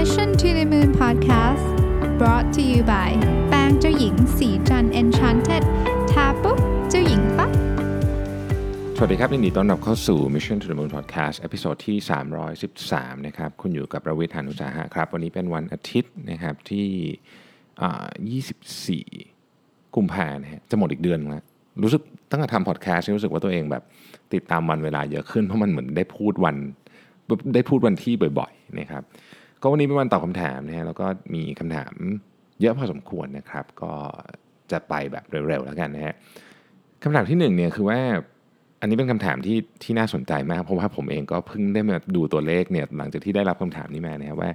Mission to the Moon Podcast brought to you by แปรงเจ้าหญิงสีจัน Enchanted ทาปุ๊บเจ้าหญิงปั๊บสวัสดีครับยินดีต้อนรับเข้าสู่ Mission to the Moon Podcast ตอนที่ 313 นะครับ คุณอยู่กับประวิทยานุสาหะครับ วันนี้เป็นวันอาทิตย์นะครับที่ 24 กุมภาพันะฮะจะหมดอีกเดือนแล้วรู้สึกตั้งแต่ทำพอดแคสต์รู้สึกว่าตัวเองแบบติดตามวันเวลาเยอะขึ้นเพราะมันเหมือนได้พูดวันได้พูดวันที่บ่อยๆนะครับ ก็วันนี้เป็นวันตอบคำถามนะฮะแล้วก็มีคำถามเยอะพอสมควรนะครับ ก็จะไปแบบเร็วๆแล้วกันนะฮะคำถามที่หนึ่งเนี่ยคือว่าอันนี้เป็นคำถามที่ที่น่าสนใจมาก เพราะว่าผมเองก็เพิ่งได้มาดูตัวเลขเนี่ยหลังจากที่ได้รับคำถามนี้มานะครับว่า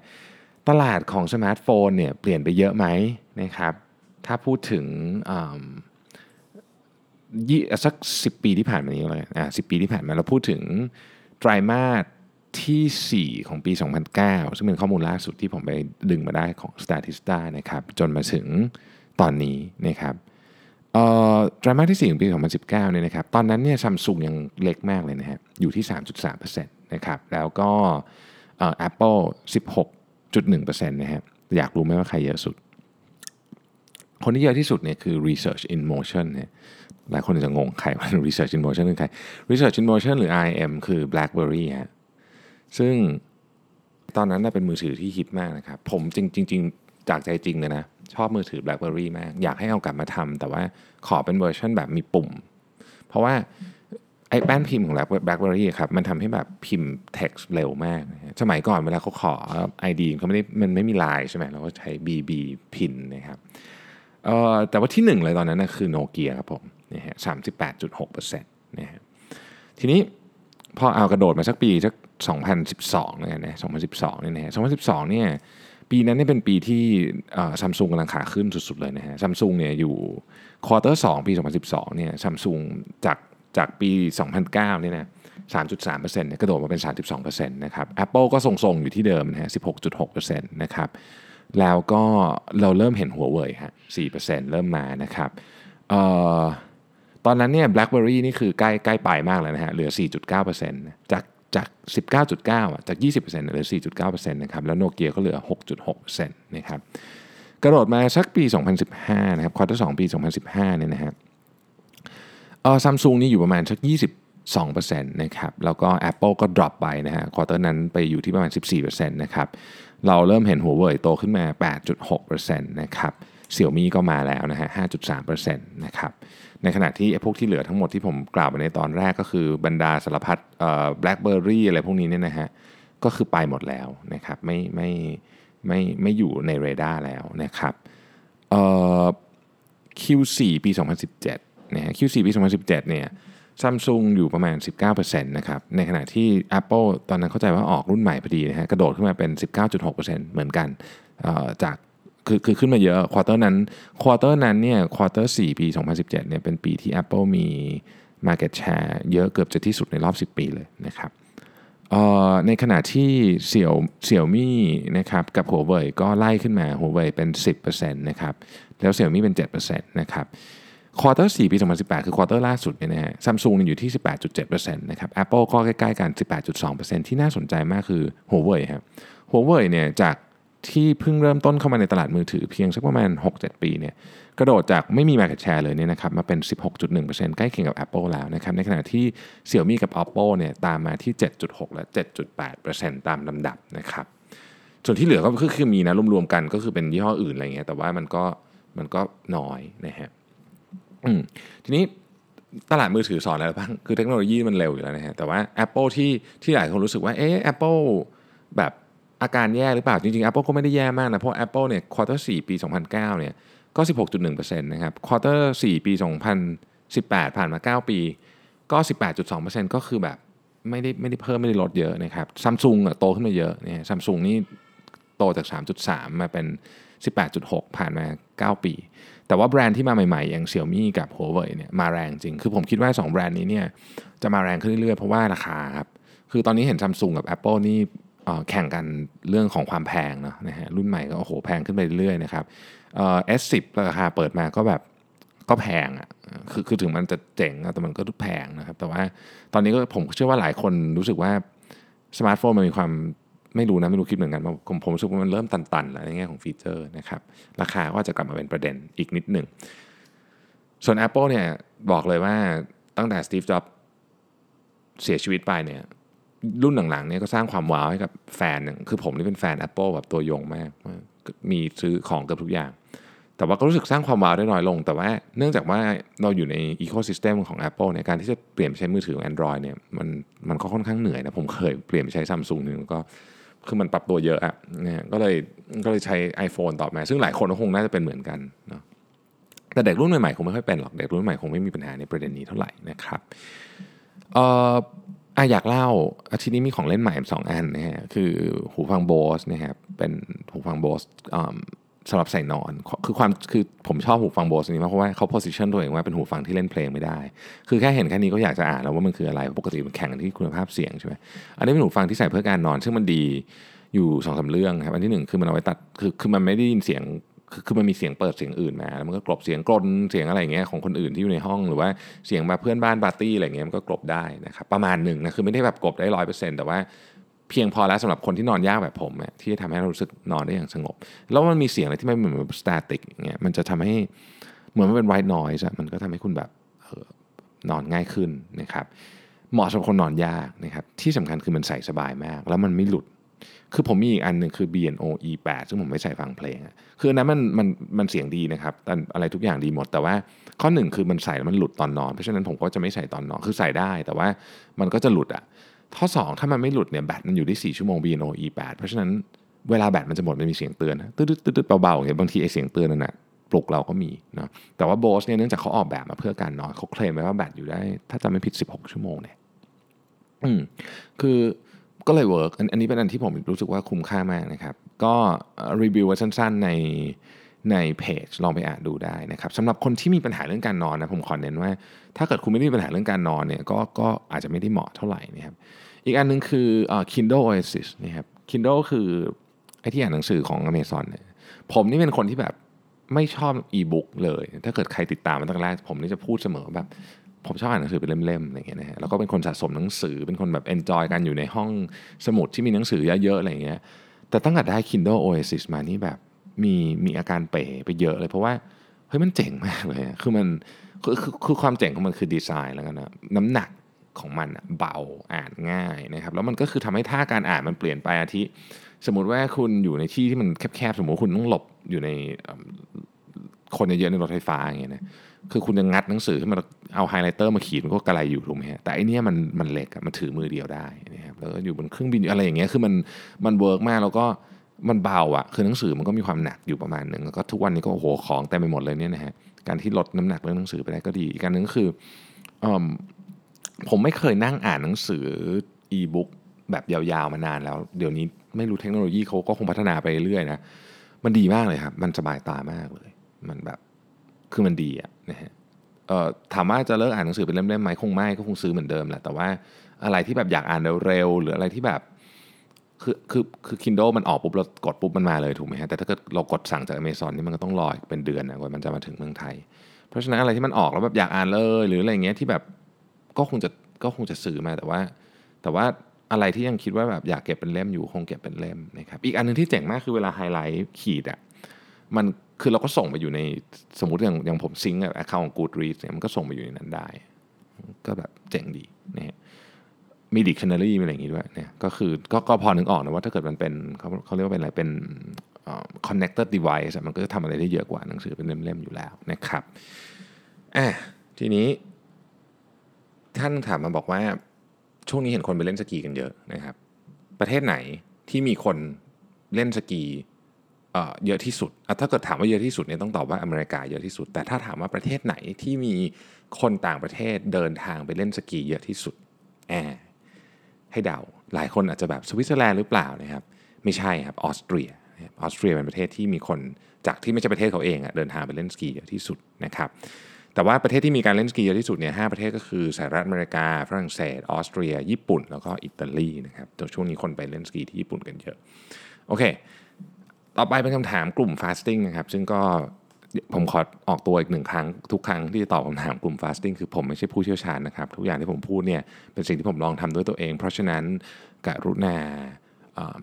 ตลาดของสมาร์ทโฟนเนี่ยเปลี่ยนไปเยอะไหมนะครับ ถ้าพูดถึงอ่ายี่สัก10ปีที่ผ่านมานี้เลยอ่าสิปีที่ผ่านมาเราพูดถึงไตรมาส ทีสี่ 4 ของปี 2009 ซึ่งเป็นข้อมูลล่าสุดที่ผมไปดึงมาได้ของ Statista นะครับจนมาถึงตอนนี้นะครับไตรมาสที่ 4 ของปี 2019 เนี่ยนะครับตอนนั้นเนี่ยซัมซุงยังเล็กมากเลยนะฮะอยู่ที่ 3.3%นะครับแล้วก็เอ่อ Apple 16.1%นะฮะอยากรู้ไหมว่าใครเยอะสุด คนที่เยอะที่สุดเนี่ยคือ Research in Motion เนี่ยหลายคนอาจจะงงใครว่า Research in Motion คือใคร Research in Motion หรือ IM คือ BlackBerry ฮะ ซึ่งตอนนั้นเป็นมือถือที่ฮิตมากนะครับ ผมจริงจริง ๆ จากใจจริงเลยนะ ชอบมือถือ BlackBerry มาก อยากให้เอากลับมาทำแต่ว่าขอเป็นเวอร์ชันแบบมีปุ่ม เพราะว่าไอ้แป้นพิมพ์ของ BlackBerry ครับมันทำให้แบบพิมพ์ text เร็วมากนะฮะสมัยก่อนเวลาเขาขอ ID เขาไม่ได้มันไม่มีลายใช่ไหมเราก็ใช้ BB พินนะครับเอ่อแต่ว่าที่หนึ่งเลยตอนนั้นนะคือโนเกียครับผมนะฮะสามสิบแปดจุดหกเปอร์เซ็นต์นะฮะทีนี้พอเอากระโดดมาสักปีสัก 2012เลยนะ2012เนี่ยนะฮะ2012เนี่ยปีนั้นเนี่ยเป็นปีที่ซัมซุงกำลังขาขึ้นสุดๆเลยนะฮะซัมซุงเนี่ยอยู่ quarter 2ปี 2012เนี่ยซัมซุงจากจากปี 2009เนี่ยนะ3.3%เนี่ยกระโดดมาเป็น 32%นะครับ Apple ก็ทรงๆ อยู่ที่เดิมนะฮะ16.6%นะครับแล้วก็เราเริ่มเห็นหัวเว่ยฮะ4%เริ่มมานะครับออตอนนั้นเนี่ย BlackBerry นี่คือใกล้ใกล้ไปมากเลยนะฮะเหลือ 4.9%จาก จาก 19.9อะจาก 20%เหลือ 4.9%นะครับ แล้วโนเกียก็เหลือ 6.6%นะครับ กระโดดมาสักปี 2015 นะครับ quarter 2ปี 2015 เนี่ยนะฮะเออซัมซุงนี่อยู่ประมาณสัก 22%นะครับ แล้วก็ Apple ก็ drop ไปนะฮะ quarter นั้นไปอยู่ที่ประมาณ 14%นะครับ เราเริ่มเห็นหัวเว่ยโตขึ้นมา 8.6%นะครับเสี่ยวมี่ก็มาแล้วนะฮะ 5.3%นะครับ ในขณะที่ไอ้พวกที่เหลือทั้งหมดที่ผมกล่าวไปในตอนแรกก็คือบรรดาสารพัดเอ่อ BlackBerry อะไรพวกนี้เนี่ยนะฮะก็คือไปหมดแล้วนะครับไม่ไม่ไม่ไม่อยู่ในเรดาร์แล้วนะครับ Q4 ปี 2017นะฮะ Q4 ปี 2017เนี่ยซัมซุงอยู่ประมาณ 19%นะครับ ในขณะที่ Apple ตอนนั้นเข้าใจว่าออกรุ่นใหม่พอดีนะฮะ กระโดดขึ้นมาเป็น 19.6%เหมือนกันจาก คือคือขึ้นมาเยอะ quarter นั้น quarter นั้นเนี่ย quarter 4ปี 2017เนี่ยเป็นปีที่ Apple มี Market Share เยอะเกือบจะที่สุดในรอบ 10 ปีเลยนะครับเอ่อในขณะที่เสี่ยวเสี่ยวมี่นะครับกับหัวเว่ยก็ไล่ขึ้นมาหัวเว่ยเป็น 10%นะครับแล้วเสี่ยวมี่เป็น 7%นะครับ quarter 4ปี 2018 คือ quarter ล่าสุดเนี่ยนะฮะซัมซุงอยู่ที่ 18.7%นะครับ Apple ก็ใกล้ๆกัน 18.2%ที่น่าสนใจมากคือหัวเว่ยครับหัวเว่ยเนี่ยจาก ที่เพิ่งเริ่มต้นเข้ามาในตลาดมือถือเพียงสักประมาณ 6-7 ปีเนี่ยกระโดดจากไม่มี market share เลยเนี่ยนะครับมาเป็น 16.1%ใกล้เคียงกับ Apple แล้วนะครับในขณะที่ Xiaomi กับ Oppo เนี่ยตามมาที่ 7.6 และ 7.8%ตามลำดับนะครับส่วนที่เหลือก็คือคือมีนะรวมๆกันก็คือเป็นยี่ห้ออื่นอะไรเงี้ยแต่ว่ามันก็มันก็น้อยนะฮะทีนี้ตลาดมือถือสอนอะไรบ้าง คือเทคโนโลยีมันเร็วอยู่แล้วนะฮะแต่ว่า Apple ที่ที่หลายคนรู้สึกว่าเอ๊ะ Apple แบบ อาการแย่หรือเปล่า จริงๆ Apple ก็ไม่ได้แย่มากนะ เพราะ Apple เนี่ย quarter 4ปี 2009เนี่ยก็ 16.1%นะครับ quarter 4ปี 2018 ผ่านมา 9 ปี ก็ 18.2%ก็คือแบบไม่ได้ไม่ได้เพิ่มไม่ได้ลดเยอะนะครับซัมซุงโตขึ้นมาเยอะเนี่ยซัมซุงนี่โตจาก 3.3 มาเป็น 18.6 ผ่านมา 9 ปี แต่ว่าแบรนด์ที่มาใหม่ๆ อย่าง Xiaomi กับ Huawei เนี่ยมาแรงจริง คือผมคิดว่า 2 แบรนด์นี้เนี่ยจะมาแรงขึ้นเรื่อยๆ เพราะว่าราคาครับ คือตอนนี้เห็น Samsung กับ Apple นี่ แข่งกันเรื่องของความแพงเนาะนะฮะรุ่นใหม่ก็โอ้โหแพงขึ้นไปเรื่อยๆนะครับเอ่อ S10 ราคาเปิดมาก็แบบก็แพงอะคือคือถึงมันจะเจ๋งแต่มันก็แพงนะครับ แต่ว่าตอนนี้ก็ผมเชื่อว่าหลายคนรู้สึกว่าสมาร์ทโฟนมันมีความไม่รู้นะไม่รู้คิดเหมือนกันผมผมรู้สึกว่ามันเริ่มตันๆแล้วในแง่ของ feature นะครับราคาก็จะกลับมาเป็นประเด็นอีกนิดหนึ่งส่วน Apple เนี่ยบอกเลยว่าตั้งแต่ Steve Jobs เสียชีวิตไปเนี่ย รุ่นหลังๆเนี่ยก็สร้างความว้าวให้กับแฟนคือผมนี่เป็นแฟน Apple แบบตัวยงมาก มีซื้อของเกือบทุกอย่าง แต่ว่าก็รู้สึกสร้างความว้าวได้น้อยลง แต่ว่าเนื่องจากว่าเราอยู่ในอีโคซิสเต็มของ Apple ในการที่จะเปลี่ยนใช้มือถือ Android เนี่ยมันมันก็ค่อนข้างเหนื่อยนะ ผมเคยเปลี่ยนใช้ซัมซุงนึงก็คือมันปรับตัวเยอะอะเนี่ยก็เลยก็เลยใช้ iPhone ต่อมา ซึ่งหลายคนก็คงน่าจะเป็นเหมือนกันเนาะแต่เด็กรุ่นใหม่ๆคงไม่ค่อยเป็นหรอกเด็กรุ่นใหม่คงไม่มีปัญหาในประเด็นนี้เท่าไหร่นะครับเอ่อ อะอยากเล่าอาทิตย์นี้มีของเล่นใหม่สองอันนะฮะคือหูฟังโบสนะครับเป็นหูฟังโบสสำหรับใส่นอน คือความคือผมชอบหูฟังโบสนี้มากเพราะว่าเขา position ตัวเองว่าเป็นหูฟังที่เล่นเพลงไม่ได้ คือแค่เห็นแค่นี้ก็อยากจะอ่านแล้วว่ามันคืออะไรปกติมันแข่งที่คุณภาพเสียงใช่ไหมอันนี้เป็นหูฟังที่ใส่เพื่อการนอน ซึ่งมันดีอยู่สองสาเรื่องครับอันที่หนึ่งคือมันเอาไว้ตัดคือคือมันไม่ได้ยินเสียง คือคือมันมีเสียงเปิดเสียงอื่นมาแล้วมันก็กลบเสียงกลนเสียงอะไรเงี้ยของคนอื่นที่อยู่ในห้องหรือว่าเสียงมาเพื่อนบ้านปาร์ตี้อะไรเงี้ยมันก็กลบได้นะครับประมาณหนึ่งนะคือไม่ได้แบบกลบได้ร้อยเปอร์เซ็นต์แต่ว่าเพียงพอแล้วสำหรับคนที่นอนยากแบบผมที่จะทำให้เรารู้สึกนอนได้อย่างสงบ แล้วมันมีเสียงอะไรที่ไม่เหมือนแบบสแตติกเงี้ยมันจะทำให้เหมือนมันเป็นไวท์นอยส์มันก็ทำให้คุณแบบนอนง่ายขึ้นนะครับเหมาะสำหรับคนนอนยากนะครับที่สำคัญคือมันใส่สบายมาก แล้วมันไม่หลุด คือผมมีอีกอันหนึ่งคือ B&O E8 ซึ่งผมไม่ใส่ฟังเพลง คืออันนั้นมันมันมันเสียงดีนะครับอะไรทุกอย่างดีหมด แต่ว่าข้อหนึ่งคือมันใส่แล้วมันหลุดตอนนอน เพราะฉะนั้นผมก็จะไม่ใส่ตอนนอน คือใส่ได้แต่ว่ามันก็จะหลุดอะข้อ 2 ถ้ามันไม่หลุดเนี่ยแบตมันอยู่ได้4ชั่วโมง B&O E8 เพราะฉะนั้นเวลาแบตมันจะหมดมันมีเสียงเตือนตืดตืดตืดเบาๆอย่างบางทีไอเสียงเตือนนั่นแหละปลุกเราก็มีเนาะแต่ว่า Bose เนี่ยเนื่องจากเขาออกแบบมาเพื่อการนอนเขาเคลมไว้ว่าแบตอยู่ได้ ถ้าจำไม่ผิด 16 ชั่วโมงเนี่ยอืมคือ ก็เลย work อันนี้เป็นอันที่ผมรู้สึกว่าคุ้มค่ามากนะครับ ก็รีวิวไว้สั้นๆในในเพจลองไปอ่านดูได้นะครับสำหรับคนที่มีปัญหาเรื่องการนอนนะผมขอเน้นว่า ถ้าเกิดคุณไม่ได้มีปัญหาเรื่องการนอนเนี่ยก็ก็อาจจะไม่ได้เหมาะเท่าไหร่นะครับอีกอันนึงคือ Kindle Oasis นะครับ Kindle คือไอ้ที่อ่านหนังสือของ Amazon เนี่ยผมนี่เป็นคนที่แบบไม่ชอบอีบุ๊กเลย ถ้าเกิดใครติดตามมาตั้งแต่แรกผมนี่จะพูดเสมอแบบ ผมชอบอ่านหนังสือเป็นเล่มๆอะไรเงี้ยนะฮะแล้วก็เป็นคนสะสมหนังสือเป็นคนแบบเอนจอยกันอยู่ในห้องสมุดที่มีหนังสือเยอะๆอะไรเงี้ยแต่ตั้งแต่ได้ Kindle Oasis มานี่แบบมีมีอาการเป๋ไปเยอะเลย เพราะว่าเฮ้ยมันเจ๋งมากเลยคือมันคือคือคือความเจ๋งของมันคือดีไซน์แล้วกันนะน้ำหนักของมันเบาอ่านง่ายนะครับแล้วมันก็คือทำให้ท่าการอ่านมันเปลี่ยนไปอาทิสมมติว่าคุณอยู่ในที่ที่มันแคบๆสมมติคุณต้องหลบอยู่ในคนเยอะๆในรถไฟฟ้าอย่างเงี้ยนะ คือคุณจะงัดหนังสือขึ้นมาเอา highlighter มาขีดมันก็กระไรอยู่ถูกไหมฮะแต่อันนี้มันมันเล็กมันถือมือเดียวได้นะครับแล้วอยู่บนเครื่องบินอะไรอย่างเงี้ยคือมันมัน work มากแล้วก็มันเบาอะคือหนังสือมันก็มีความหนักอยู่ประมาณหนึ่งแล้วก็ทุกวันนี้ก็โอ้โหของเต็มไปหมดเลยเนี่ยนะฮะการที่ลดน้ำหนักเรื่องหนังสือไปได้ก็ดี อีกการหนึ่งก็คือผมไม่เคยนั่งอ่านหนังสืออีบุ๊กแบบยาวๆมานานแล้ว เดี๋ยวนี้ไม่รู้เทคโนโลยีเขาก็คงพัฒนาไปเรื่อยนะมันดีมากเลยครับ มันสบายตามากเลย มันแบบคือมันดีอะ นะฮะถามว่าจะเลิกอ่านหนังสือเป็นเล่มๆไหมคงไม่ก็คงซื้อเหมือนเดิมแหละแต่ว่าอะไรที่แบบอยากอ่านเร็วๆหรืออะไรที่แบบคือคือคือ Kindle มันออกปุ๊บเรากดปุ๊บมันมาเลยถูกไหมฮะแต่ถ้าเกิดเรากดสั่งจาก Amazon นี่มันก็ต้องรอเป็นเดือนนะกว่ามันจะมาถึงเมืองไทย เพราะฉะนั้นอะไรที่มันออกแล้วแบบอยากอ่านเลย หรืออะไรเงี้ยที่แบบก็คงจะก็คงจะซื้อมาแต่ว่า แต่ว่าอะไรที่ยังคิดว่าแบบอยากเก็บเป็นเล่มอยู่คงเก็บเป็นเล่มนะครับอีกอันนึงที่เจ๋งมากคือเวลาไฮไลท์ขีดอะมัน คือเราก็ส่งไปอยู่ในสมมติอย่างอย่างผม sync account ของ Goodreads เนี่ยมันก็ส่งไปอยู่ในนั้นได้ ก็แบบเจ๋งดีนะมีดิกชันนารีมีอะไรอย่างงี้ด้วยเนี่ยก็คือก็ก็พอนึกออกนะว่าถ้าเกิดมันเป็นเขาเขาเรียกว่าเป็นอะไรเป็น connected device มันก็จะทำอะไรได้เยอะกว่าหนังสือเป็นเล่มๆอยู่แล้วนะครับอะทีนี้ ท่านถามมาบอกว่า ช่วงนี้เห็นคนไปเล่นสกีกันเยอะนะครับ ประเทศไหนที่มีคนเล่นสกี เยอะที่สุด ถ้าเกิดถามว่าเยอะที่สุดเนี่ยต้องตอบว่าอเมริกาเยอะที่สุด แต่ถ้าถามว่าประเทศไหนที่มีคนต่างประเทศเดินทางไปเล่นสกีเยอะที่สุดอะให้เดา หลายคนอาจจะแบบสวิตเซอร์แลนด์หรือเปล่านะครับ ไม่ใช่ครับออสเตรีย ออสเตรียเป็นประเทศที่มีคนจากที่ไม่ใช่ประเทศเขาเองอะเดินทางไปเล่นสกีเยอะที่สุดนะครับ แต่ว่าประเทศที่มีการเล่นสกีเยอะที่สุดเนี่ยห้าประเทศก็คือสหรัฐอเมริกา ฝรั่งเศส ออสเตรีย ญี่ปุ่น แล้วก็อิตาลีนะครับแต่ช่วงนี้คนไปเล่นสกีที่ญี่ปุ่นกันเยอะ โอเค ต่อไปเป็นคำถามกลุ่ม fasting นะครับ ซึ่งก็ผมขอออกตัวอีกหนึ่งครั้งทุกครั้งที่จะตอบคำถามกลุ่ม fasting คือผมไม่ใช่ผู้เชี่ยวชาญนะครับ ทุกอย่างที่ผมพูดเนี่ยเป็นสิ่งที่ผมลองทำด้วยตัวเอง เพราะฉะนั้นกรุณา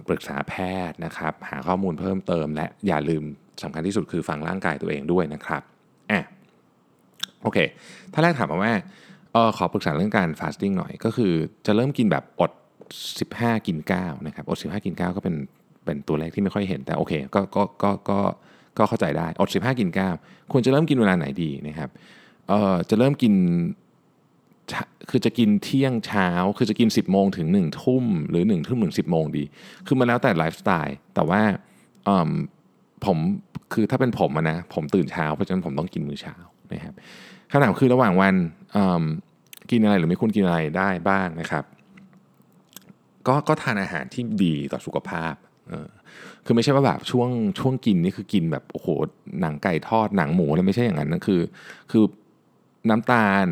ปรึกษาแพทย์นะครับ หาข้อมูลเพิ่มเติม และอย่าลืมสำคัญที่สุดคือฟังร่างกายตัวเองด้วยนะครับอะโอเค ถ้าแรกถามมาว่าออขอปรึกษาเรื่องการฟาสติ้งหน่อย ก็คือจะเริ่มกินแบบอด 15 กิน9นะครับอด 15 กิน 9 ก็เป็น เป็นตัวเลขที่ไม่ค่อยเห็นแต่โอเคก็ก็ก็ก็ก็เข้าใจได้อด 15 กิน9ควรจะเริ่มกินเวลาไหนดีนะครับเอ่อจะเริ่มกินคือจะกินเที่ยงเช้า คือจะกิน 10 โมงถึง 1 ทุ่ม หรือ 1 ทุ่มถึง 10 โมงดี คือมันแล้วแต่ไลฟ์สไตล์แต่ว่าผมคือถ้าเป็นผมนะผมตื่นเช้าเพราะฉะนั้นผมต้องกินมื้อเช้านะครับคำถามคือระหว่างวันกินอะไรหรือไม่ควรกินอะไรได้บ้างนะครับ ก็ก็ทานอาหารที่ดีต่อสุขภาพ คือไม่ใช่ว่าแบบช่วงช่วงกินนี่คือกินแบบโอ้โหหนังไก่ทอดหนังหมูอะไรไม่ใช่อย่างนั้นนะคือ คือน้ำตาล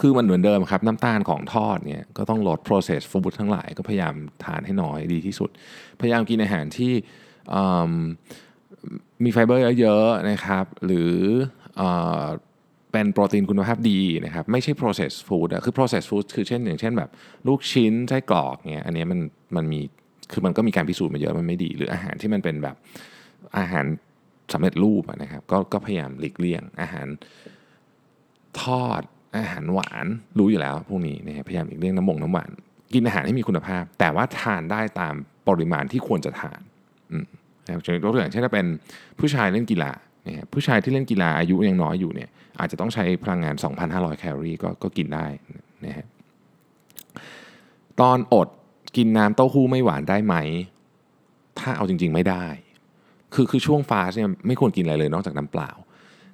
คือมันเหมือนเดิมครับ น้ำตาลของทอดเนี่ยก็ต้องลด process food ทั้งหลายก็พยายามทานให้น้อยดีที่สุด พยายามกินอาหารที่มีไฟเบอร์เยอะๆนะครับ หรือเป็นโปรตีนคุณภาพดีนะครับ ไม่ใช่ processed food อะคือ processed food คือเช่นอย่างเช่นแบบ ลูกชิ้นไส้กรอกเนี่ยอันนี้มันมันมี คือมันก็มีการพิสูจน์มาเยอะมันไม่ดี หรืออาหารที่มันเป็นแบบอาหารสำเร็จรูปนะครับก็ก็พยายามหลีกเลี่ยง อาหารทอดอาหารหวานรู้อยู่แล้วพวกนี้นะพยายามหลีกเลี่ยงน้ำมงน้ำหวาน กินอาหารที่มีคุณภาพ แต่ว่าทานได้ตามปริมาณที่ควรจะทานอืมยกตัวอย่างเช่นถ้าเป็นผู้ชายเล่นกีฬาผู้ชายที่เล่นกีฬาอายุยังน้อยอยู่เนี่ยอาจจะต้องใช้พลังงาน 2,500 แคลอรี่ก็ก็กินได้นะฮะตอนอด กินน้ำเต้าหู้ไม่หวานได้ไหม ถ้าเอาจริง ๆไม่ได้ คือคือช่วงฟาสเนี่ยไม่ควรกินอะไรเลยนอกจากน้ำเปล่า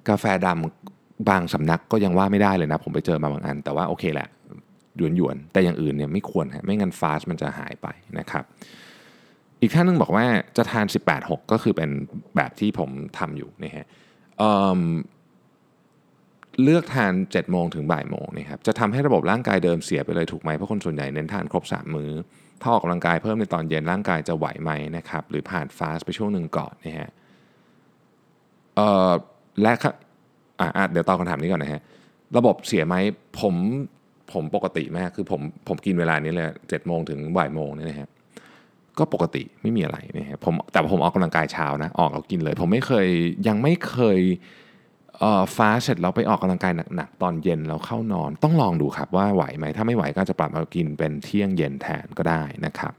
กาแฟดำบางสำนักก็ยังว่าไม่ได้เลยนะ ผมไปเจอมาบางอัน แต่ว่าโอเคแหละหยวนหยวนแต่อย่างอื่นเนี่ยไม่ควรฮะไม่งั้นฟาสมันจะหายไปนะครับ อีกท่านนึงบอกว่าจะทาน 18-6 ก็คือเป็นแบบที่ผมทำอยู่นะฮะเลือกทาน 7 โมงถึงบ่ายโมงนะครับจะทำให้ระบบร่างกายเดิมเสียไปเลยถูกไหมเพราะคนส่วนใหญ่เน้นทานครบ 3 มื้อ ถ้าออกกำลังกายเพิ่มในตอนเย็นร่างกายจะไหวไหมนะครับหรือผ่านฟาสไปช่วงหนึ่งก่อนนะฮะเอ่อและอ่าเดี๋ยวตอบคำถามนี้ก่อนนะฮะระบบเสียไหมผมผมปกติมากคือผมผมกินเวลานี้เลยเจ็ดโมงถึงบ่ายโมงนี่นะฮะก็ปกติไม่มีอะไรนะฮะผมแต่ผมออกกำลังกายเช้านะออกแล้วกินเลย ผมไม่เคยยังไม่เคย ฟ้าเสร็จเราไปออกกำลังกายหนักๆ ตอนเย็นเราเข้านอนต้องลองดูครับว่าไหวไหมถ้าไม่ไหวก็จะปรับมากินเป็นเที่ยงเย็นแทนก็ได้นะครับ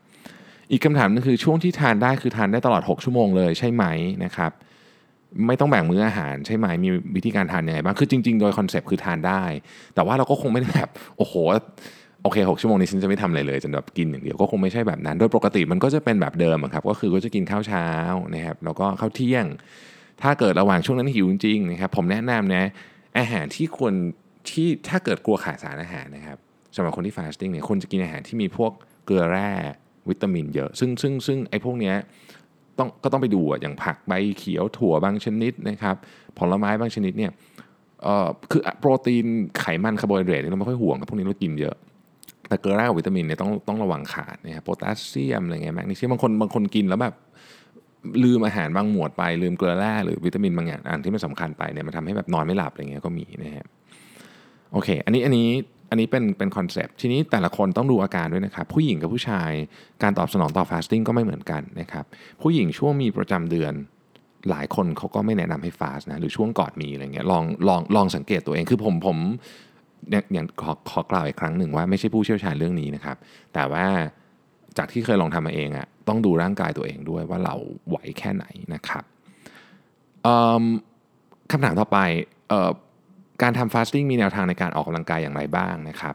อีกคำถามนึงคือช่วงที่ทานได้คือทานได้ตลอด 6 ชั่วโมงเลยใช่ไหมนะครับไม่ต้องแบ่งมื้ออาหารใช่ไหมมีวิธีการทานยังไงบ้างคือจริง ๆ โดยคอนเซปต์คือทานได้ แต่ว่าเราก็คงไม่ได้แบบโอ้โหโอเค6ชั่วโมงนี้ฉันจะไม่ทำอะไรเลยจนแบบกินอย่างเดียวก็คงไม่ใช่แบบนั้น โดยปกติมันก็จะเป็นแบบเดิมครับ ก็คือก็จะกินข้าวเช้านะครับแล้วก็ข้าวเที่ยง ถ้าเกิดระหว่างช่วงนั้นหิวจริงๆนะครับผมแนะนำนะอาหารที่ควรที่ถ้าเกิดกลัวขาดสารอาหารนะครับสำหรับคนที่ฟาสติ้งเนี่ยควรจะกินอาหารที่มีพวกเกลือแร่วิตามินเยอะ ซึ่งซึ่งซึ่งไอ้พวกเนี้ยต้องก็ต้องไปดูอย่างผักใบเขียวถั่วบางชนิดนะครับผลไม้บางชนิดเนี่ยเอ่อคือโปรตีนไขมันคาร์โบไฮเดรตเราไม่ค่อยห่วงพวกนี้เรากินเยอะ แต่เกลือแร่วิตามินเนี่ยต้องต้องระวังขาดนะครับโพแทสเซียมอะไรเงี้ยแมกนีเซียมบางคนบางคนกินแล้วแบบ ลืมอาหารบางหมวดไป ลืมเกลือแร่หรือวิตามินบางอย่างอันที่มันสำคัญไปเนี่ยมันทำให้แบบนอนไม่หลับอะไรเงี้ยก็มีนะฮะโอเค อันนี้อันนี้อันนี้เป็นเป็น concept ทีนี้แต่ละคนต้องดูอาการด้วยนะครับ ผู้หญิงกับผู้ชายการตอบสนองต่อ fasting ก็ไม่เหมือนกันนะครับผู้หญิงช่วงมีประจำเดือนหลายคนเขาก็ไม่แนะนำให้ฟาสนะหรือช่วงก่อนมีอะไรเงี้ยลองลองลองสังเกตตัวเองคือผมผมอย่างขอขอกล่าวอีกครั้งหนึ่งว่าไม่ใช่ผู้เชี่ยวชาญเรื่องนี้นะครับ แต่ว่า จากที่เคยลองทำมาเองอะต้องดูร่างกายตัวเองด้วยว่าเราไหวแค่ไหนนะครับคำถามต่อไปการทำฟาสติ้งมีแนวทางในการออกกำลังกายอย่างไรบ้างนะครับ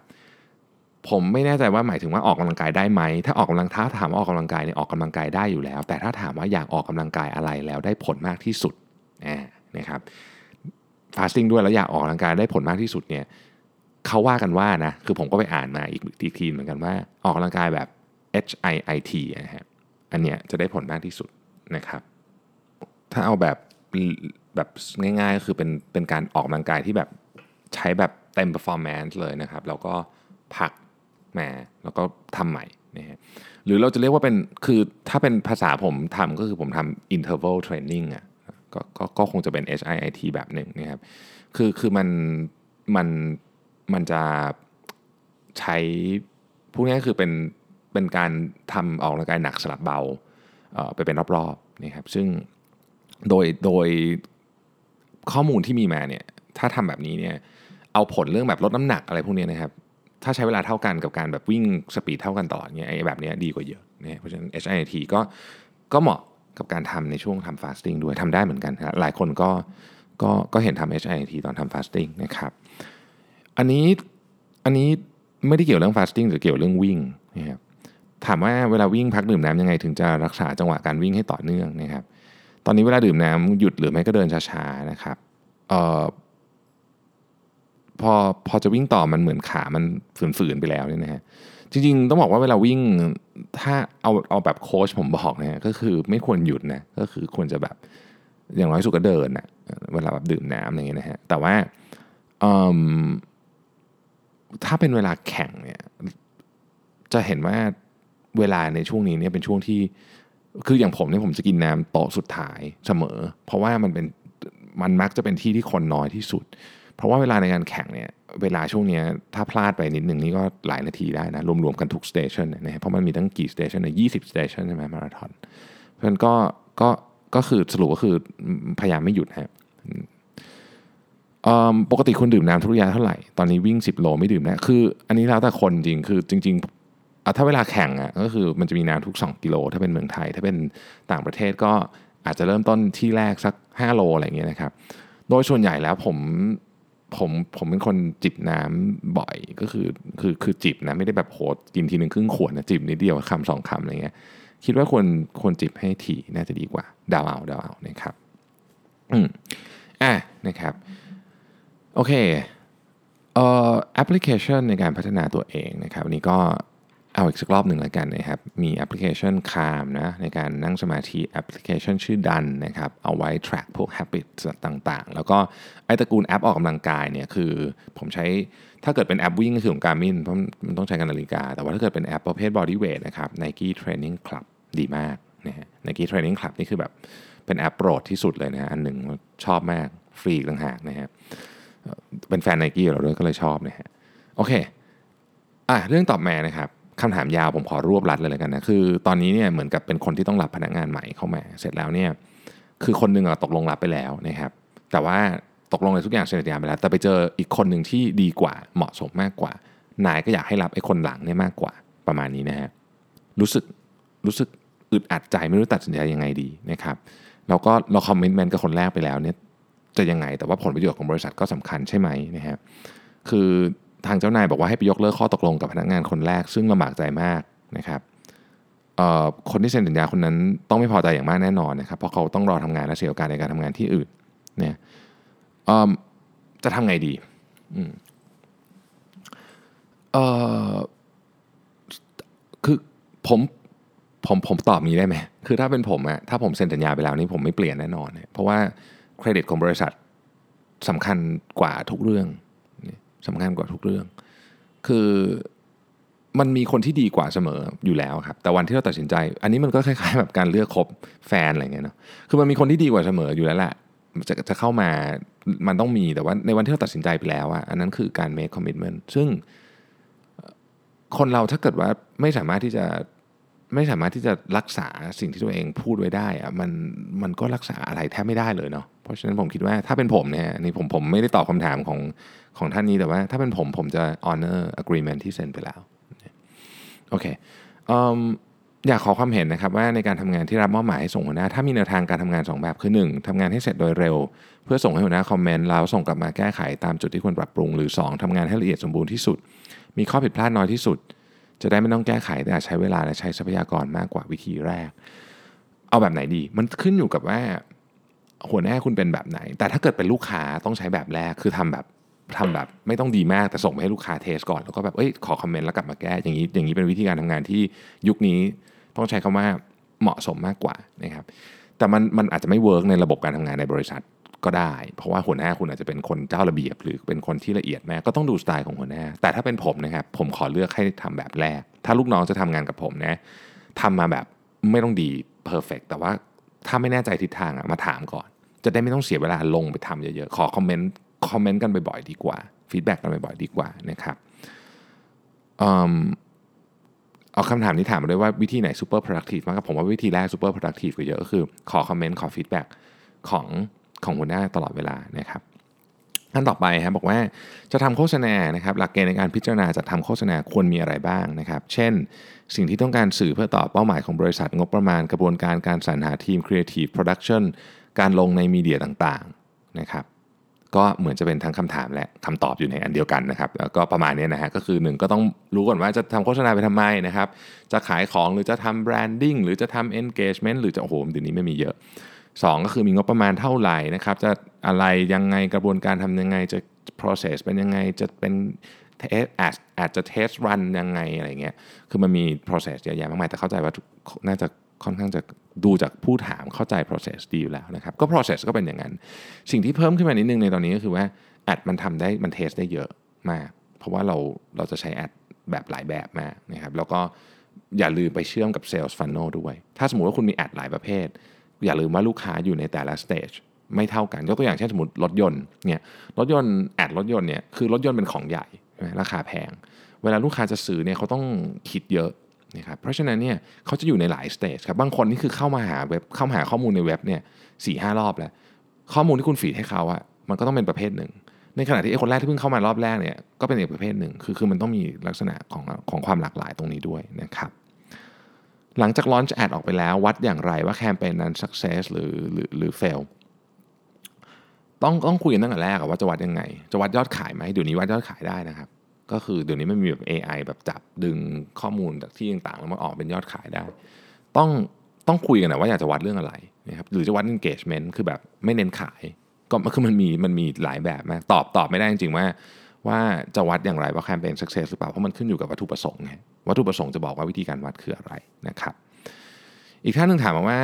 ผมไม่แน่ใจว่าหมายถึงว่าออกกำลังกายได้ไหม ถ้าออกกำลังท้าถามว่าออกกำลังกายเนี่ยออกกำลังกายได้อยู่แล้ว แต่ถ้าถามว่าอยากออกกำลังกายอะไรแล้วได้ผลมากที่สุดนะครับฟาสติ้งด้วยแล้วอยากออกกำลังกายได้ผลมากที่สุดเนี่ยเขาว่ากันว่านะคือผมก็ไปอ่านมาอีกทีเหมือนกันว่า ออกกำลังกายแบบ HIIT นะฮะอันเนี้ยจะได้ผลมากที่สุดนะครับ ถ้าเอาแบบแบบง่ายๆก็คือเป็นเป็นการออกกำลังกายที่แบบใช้แบบเต็ม performance เลยนะครับ แล้วก็พักมาแล้วก็ทำใหม่นะฮะหรือเราจะเรียกว่าเป็นคือถ้าเป็นภาษาผมทำก็คือผมทำ interval training อะกก็ก็คงจะเป็น HIIT แบบหนึ่งนะครับ คือคือมันมันมันจะใช้พวกนี้คือเป็น เป็นการทำออกกำลังกายหนักสลับเบาเไปเป็นรอบๆนะครับซึ่งโดยโดยข้อมูลที่มีมาเนี่ยถ้าทำแบบนี้เนี่ยเอาผลเรื่องแบบลดน้ำหนักอะไรพวกนี้นะครับถ้าใช้เวลาเท่ากันกับการแบบวิ่ง speed เท่ากันตลอดเนี่ยไอ้แบบนี้ดีกว่าเยอะนะเพราะฉะนั้น HIIT ก็ก็เหมาะกับการทำในช่วงทำ fasting ด้วยทำได้เหมือนกันครับหลายคนก็ก็ก็เห็นทำ HIIT ตอนทำ fasting นะครับอันนี้อันนี้ไม่ได้เกี่ยวเรื่อง fasting หรือเกี่ยวเรื่องวิ่งนะครับ ถามว่าเวลาวิ่งพักดื่มน้ำยังไงถึงจะรักษาจังหวะการวิ่งให้ต่อเนื่องนะครับ ตอนนี้เวลาดื่มน้ำหยุดหรือไม่ก็เดินช้าๆนะครับเอ่อพอพอจะวิ่งต่อมันเหมือนขามันฝืนๆไปแล้วเนี่ยนะฮะจริงๆ ต้องบอกว่าเวลาวิ่งถ้าเอาเอาแบบโค้ชผมบอกนะก็คือไม่ควรหยุดนะก็คือควรจะแบบอย่างน้อยสุดก็เดินนะเวลาแบบดื่มน้ำอย่างเงี้ยนะฮะแต่ว่าถ้าเป็นเวลาแข่งเนี่ยจะเห็นว่า เวลาในช่วงนี้เนี่ยเป็นช่วงที่ คืออย่างผมเนี่ยผมจะกินน้ำโต๊ะสุดท้ายเสมอ เพราะว่ามันเป็นมันมักจะเป็นที่ที่คนน้อยที่สุด เพราะว่าเวลาในการแข่งเนี่ยเวลาช่วงนี้ถ้าพลาดไปนิดหนึ่งนี่ก็หลายนาทีได้นะ รวมๆกันทุก station นะฮะเพราะมันมีตั้งกี่ station เนี่ยยี่สิบ station ใช่ไหมมาราธอนเพราะฉะนั้นก็ก็ก็คือสรุปก็คือพยายามไม่หยุดฮะปกติคุณดื่มน้ำทุกระยะเท่าไหร่ ตอนนี้วิ่ง 10 โลไม่ดื่มนะคืออันนี้แล้วแต่คนจริงคือจริงๆ ถ้าเวลาแข่งอะก็คือมันจะมีน้ำทุก 2 กิโล ถ้าเป็นเมืองไทย ถ้าเป็นต่างประเทศก็อาจจะเริ่มต้นที่แรกสัก 5 โลอะไรอย่างเงี้ยนะครับ โดยส่วนใหญ่แล้วผมผมผมเป็นคนจิบน้ำบ่อยก็คือคือคือจิบนะไม่ได้แบบโหดกินทีหนึ่งครึ่งขวดนะจิบนิดเดียวคำสองคำอะไรเงี้ยคิดว่าควรควรจิบให้ถี่น่าจะดีกว่าเดาวเอาเดาวเอานะครับอืมอะนะครับโอเคเอ่อแอปพลิเคชันในการพัฒนาตัวเองนะครับวันนี้ก็ เอาอีกสักรอบหนึ่งแล้วกันนะครับ มีแอปพลิเคชัน Calm นะในการนั่งสมาธิแอปพลิเคชันชื่อดันนะครับ เอาไว้ track พวก habit ต่างๆ แล้วก็ไอตระกูลแอปออกกำลังกายเนี่ยคือผมใช้ถ้าเกิดเป็นแอปวิ่งก็คือของ Garmin เพราะมันต้องใช้กันนาฬิกา แต่ว่าถ้าเกิดเป็นแอปประเภท body weight นะครับ Nike Training Club ดีมากนะฮะ Nike Training Club นี่คือแบบเป็นแอปโปรดที่สุดเลยนะฮะอันหนึ่งชอบมากฟรีต่างหากนะฮะเป็นแฟนไนกี้เราด้วยก็เลยชอบนะฮะโอเคอะเรื่องตอบมานะครับ คำถามยาวผมขอรวบรัดเลยแล้วกันนะคือตอนนี้เนี่ยเหมือนกับเป็นคนที่ต้องรับพนักงานใหม่เข้ามา เสร็จแล้วเนี่ยคือคนหนึ่งอะตกลงรับไปแล้วนะครับ แต่ว่าตกลงในทุกอย่างเสร็จยาไปแล้ว แต่ไปเจออีกคนหนึ่งที่ดีกว่าเหมาะสมมากกว่า นายก็อยากให้รับไอ้คนหลังเนี่ยมากกว่าประมาณนี้นะฮะรู้สึกรู้สึกอึดอัดใจไม่รู้ตัดสินใจยังไงดีนะครับแล้วก็เราคอมเมนต์แมนกับคนแรกไปแล้วเนี่ยจะยังไงแต่ว่าผลประโยชน์ของบริษัทก็สำคัญใช่ไหมนะฮะคือ ทางเจ้านายบอกว่าให้ไปยกเลิกข้อตกลงกับพนักงานคนแรก ซึ่งลำบากใจมากนะครับคนที่เซ็นสัญญาคนนั้นต้องไม่พอใจอย่างมากแน่นอนนะครับเพราะเขาต้องรอทำงานและเสียโอกาสในการทำงานที่อื่นเนี่ยจะทำไงดีคือผมผมผมตอบนี้ได้ไหมคือถ้าเป็นผมอะถ้าผมเซ็นสัญญาไปแล้วนี่ผมไม่เปลี่ยนแน่นอน เพราะว่าเครดิตของบริษัทสำคัญกว่าทุกเรื่อง สำคัญกว่าทุกเรื่อง คือมันมีคนที่ดีกว่าเสมออยู่แล้วครับ แต่วันที่เราตัดสินใจ อันนี้มันก็คล้ายๆแบบการเลือกคบแฟนอะไรเงี้ยเนาะคือมันมีคนที่ดีกว่าเสมออยู่แล้วแหละจะจะเข้ามามันต้องมีแต่ว่าในวันที่เราตัดสินใจไปแล้วอะอันนั้นคือการ make commitment ซึ่งคนเราถ้าเกิดว่าไม่สามารถที่จะ ไม่สามารถที่จะรักษาสิ่งที่ตัวเองพูดไว้ได้อะมันมันก็รักษาอะไรแทบไม่ได้เลยเนาะเพราะฉะนั้นผมคิดว่าถ้าเป็นผมเนี่ยนี่ผมผมไม่ได้ตอบคำถามของของท่านนี้แต่ว่า ถ้าเป็นผมผมจะ honor agreement ที่เซ็นไปแล้วโอเคอยากขอความเห็นนะครับว่าในการทำงานที่รับมอบหมายให้ส่งหัวหน้า ถ้ามีแนวทางการทำงาน 2 แบบคือ 1ทำงานให้เสร็จโดยเร็ว เพื่อส่งให้หัวหน้าคอมเมนต์แล้วส่งกลับมาแก้ไขตามจุดที่ควรปรับปรุง หรือ 2ทำงานให้ละเอียดสมบูรณ์ที่สุด มีข้อผิดพลาดน้อยที่สุด จะได้ไม่ต้องแก้ไขแต่ใช้เวลาและใช้ทรัพยากรมากกว่าวิธีแรก เอาแบบไหนดี มันขึ้นอยู่กับว่าหัวหน้าคุณเป็นแบบไหน แต่ถ้าเกิดเป็นลูกค้าต้องใช้แบบแรกคือทำแบบทำแบบไม่ต้องดีมากแต่ส่งไปให้ลูกค้า test ก่อน แล้วก็แบบเอ้ยขอ comment แล้วกลับมาแก้อย่างนี้อย่างนี้เป็นวิธีการทำงานที่ยุคนี้ต้องใช้คำว่าเหมาะสมมากกว่านะครับแต่มันมันอาจจะไม่ work ในระบบการทำงานในบริษัท ก็ได้ เพราะว่าหัวหน้าคุณอาจจะเป็นคนเจ้าระเบียบ หรือเป็นคนที่ละเอียดแหมก็ต้องดูสไตล์ของหัวหน้า แต่ถ้าเป็นผมนะครับผมขอเลือกให้ทำแบบแรก ถ้าลูกน้องจะทำงานกับผมนะทำมาแบบไม่ต้องดี perfect แต่ว่าถ้าไม่แน่ใจทิศทางอะมาถามก่อน จะได้ไม่ต้องเสียเวลาลงไปทำเยอะๆขอ comment comment กันบ่อยๆดีกว่า feedback กันบ่อยๆดีกว่านะครับเอาคำถามนี้ถามมาด้วยว่าวิธีไหน super productive มากกับผมว่าวิธีแรก super productive กว่าเยอะก็คือ ขอ comment ขอ feedback ของ ของหัวหน้าตลอดเวลานะครับอันต่อไปครับบอกว่าจะทำโฆษณานะครับหลักเกณฑ์ในการพิจารณาจะทำโฆษณาควรมีอะไรบ้างนะครับ เช่น สิ่งที่ต้องการสื่อเพื่อตอบเป้าหมายของบริษัทงบประมาณกระบวนการการสรรหาทีม Creative Production การลงในมีเดียต่างๆนะครับก็เหมือนจะเป็นทั้งคำถามและคำตอบอยู่ในอันเดียวกันนะครับแล้วก็ประมาณนี้นะฮะก็คือหนึ่งก็ต้องรู้ก่อนว่าจะทำโฆษณาไปทำไมนะครับจะขายของหรือจะทำแบรนดิ้งหรือจะทำ engagement หรือจะโอ้โหเดี๋ยวนี้ไม่มีเยอะ 2 ก็คือมีงบประมาณเท่าไหร่นะครับจะอะไรยังไงกระบวนการทำยังไงจะ process เป็นยังไงจะเป็นอาจอาจจะ test run ยังไงอะไรเงี้ยคือมันมี process เยอะแยะมากมายแต่เข้าใจว่าน่าจะค่อนข้างจะดูจากผู้ถามเข้าใจ process ดีอยู่แล้วนะครับก็ process ก็เป็นอย่างนั้น สิ่งที่เพิ่มขึ้นมานิดนึงในตอนนี้ก็คือว่าแอดมันทำได้มันเทสได้เยอะมาก เพราะว่าเราเราจะใช้แอดแบบหลายแบบมากนะครับแล้วก็อย่าลืมไปเชื่อมกับ sales funnel ด้วย ถ้าสมมติว่าคุณมีแอดหลายประเภท อย่าลืมว่าลูกค้าอยู่ในแต่ละ stage ไม่เท่ากันยกตัวอย่างเช่นสมมติรถยนต์เนี่ยรถยนต์ ad รถยนต์เนี่ยคือรถยนต์เป็นของใหญ่ราคาแพง เวลาลูกค้าจะซื้อเนี่ยเขาต้องคิดเยอะนะครับเพราะฉะนั้นเนี่ยเขาจะอยู่ในหลาย stage ครับบางคนนี่คือเข้ามาหาเว็บเข้ามาหาข้อมูลในเว็บเนี่ยสี่ห้ารอบแล้ว ข้อมูลที่คุณ feed ให้เขาอะมันก็ต้องเป็นประเภทหนึ่ง ในขณะที่ไอ้คนแรกที่เพิ่งเข้ามารอบแรกเนี่ยก็เป็นอีกประเภทหนึ่งคือคือมันต้องมีลักษณะของของความหลากหลายตรงนี้ด้วยนะครับ หลังจาก launch ad ออกไปแล้ว วัดอย่างไรว่าแคมเปญนั้น success หรือหรือหรือ fail ต้องต้องคุยกันตั้งแต่แรกว่าจะวัดยังไง จะวัดยอดขายไหมเดี๋ยวนี้วัดยอดขายได้นะครับ ก็คือเดี๋ยวนี้มันมีแบบ AI แบบจับดึงข้อมูลจากที่ต่างๆแล้วมาออกเป็นยอดขายได้ ต้องต้องคุยกันนะว่าอยากจะวัดเรื่องอะไรนะครับหรือจะวัด engagement คือแบบไม่เน้นขาย ก็คือมันมีมันมีหลายแบบมากตอบตอบไม่ได้จริงๆว่า ว่าจะวัดอย่างไรว่าแคมเปญ success หรือเปล่า เพราะมันขึ้นอยู่กับวัตถุประสงค์ไงวัตถุประสงค์จะบอกว่าวิธีการวัดคืออะไรนะครับ อีกท่านหนึ่งถามมาว่า